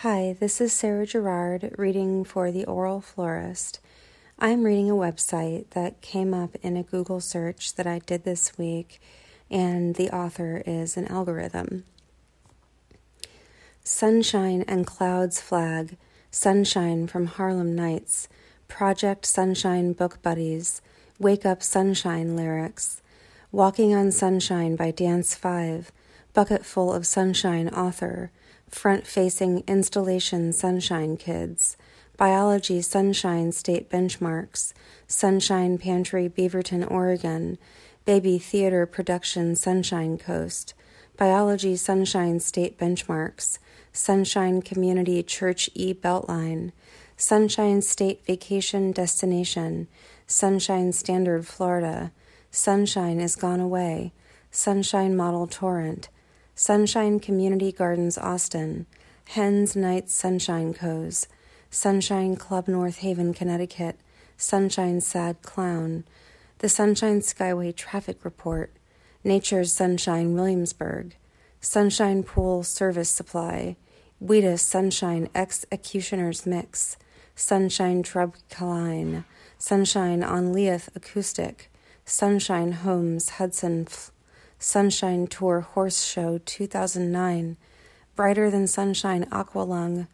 Hi, this is Sarah Gerard reading for The Oral Florist. I'm reading a website that came up in a Google search that I did this week, and the author is an algorithm. Sunshine and Clouds Flag, Sunshine from Harlem Nights, Project Sunshine Book Buddies, Wake Up Sunshine lyrics, Walking on Sunshine by Dance 5, Bucketful of Sunshine author, front facing installation Sunshine Kids, Biology Sunshine State Benchmarks, Sunshine Pantry Beaverton, Oregon, Baby Theater Production Sunshine Coast, Biology Sunshine State Benchmarks, Sunshine Community Church E Beltline, Sunshine State Vacation Destination, Sunshine Standard Florida, Sunshine is Gone Away, Sunshine Model Torrent, Sunshine Community Gardens Austin, Hens Nights Sunshine Co's, Sunshine Club North Haven, Connecticut, Sunshine Sad Clown, the Sunshine Skyway Traffic Report, Nature's Sunshine Williamsburg, Sunshine Pool Service Supply, Wheatus Sunshine Executioner's Mix, Sunshine Trubcaline, Sunshine on Leith Acoustic, Sunshine Homes Hudson Sunshine Tour Horse Show 2009, Brighter Than Sunshine Aqualung,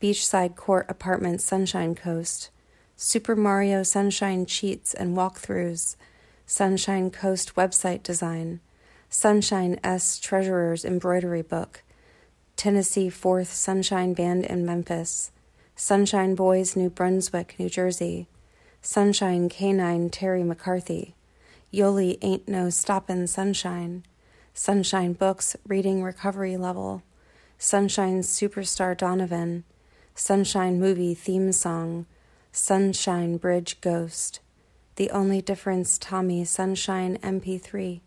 Beachside Court Apartments Sunshine Coast, Super Mario Sunshine Cheats and Walkthroughs, Sunshine Coast Website Design, Sunshine S Treasurer's Embroidery Book, Tennessee Fourth Sunshine Band in Memphis, Sunshine Boys New Brunswick, New Jersey, Sunshine Canine Terry McCarthy, Yoli Ain't No Stoppin' Sunshine, Sunshine Books Reading Recovery Level, Sunshine Superstar Donovan, Sunshine Movie Theme Song, Sunshine Bridge Ghost, The Only Difference Tommy Sunshine MP3,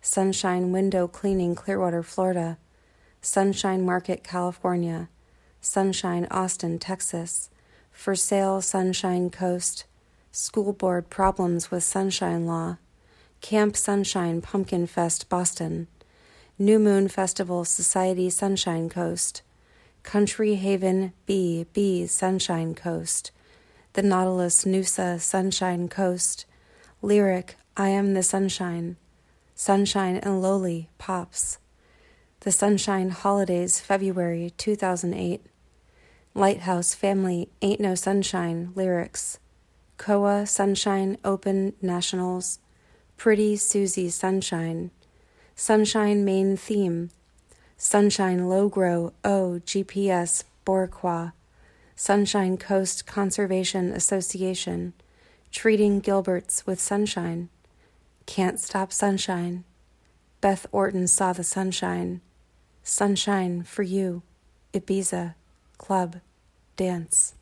Sunshine Window Cleaning Clearwater, Florida, Sunshine Market, California, Sunshine Austin, Texas, For Sale Sunshine Coast, School Board Problems with Sunshine Law, Camp Sunshine Pumpkin Fest Boston, New Moon Festival Society Sunshine Coast, Country Haven B B Sunshine Coast, The Nautilus Noosa Sunshine Coast, Lyric I Am the Sunshine, Sunshine and Lowly Pops, The Sunshine Holidays February 2008, Lighthouse Family Ain't No Sunshine Lyrics, Koa Sunshine Open Nationals, Pretty Susie Sunshine, Sunshine Main Theme, Sunshine Low Grow O GPS Borqua, Sunshine Coast Conservation Association, Treating Gilberts with Sunshine, Can't Stop Sunshine, Beth Orton Saw the Sunshine, Sunshine for You, Ibiza, Club, Dance.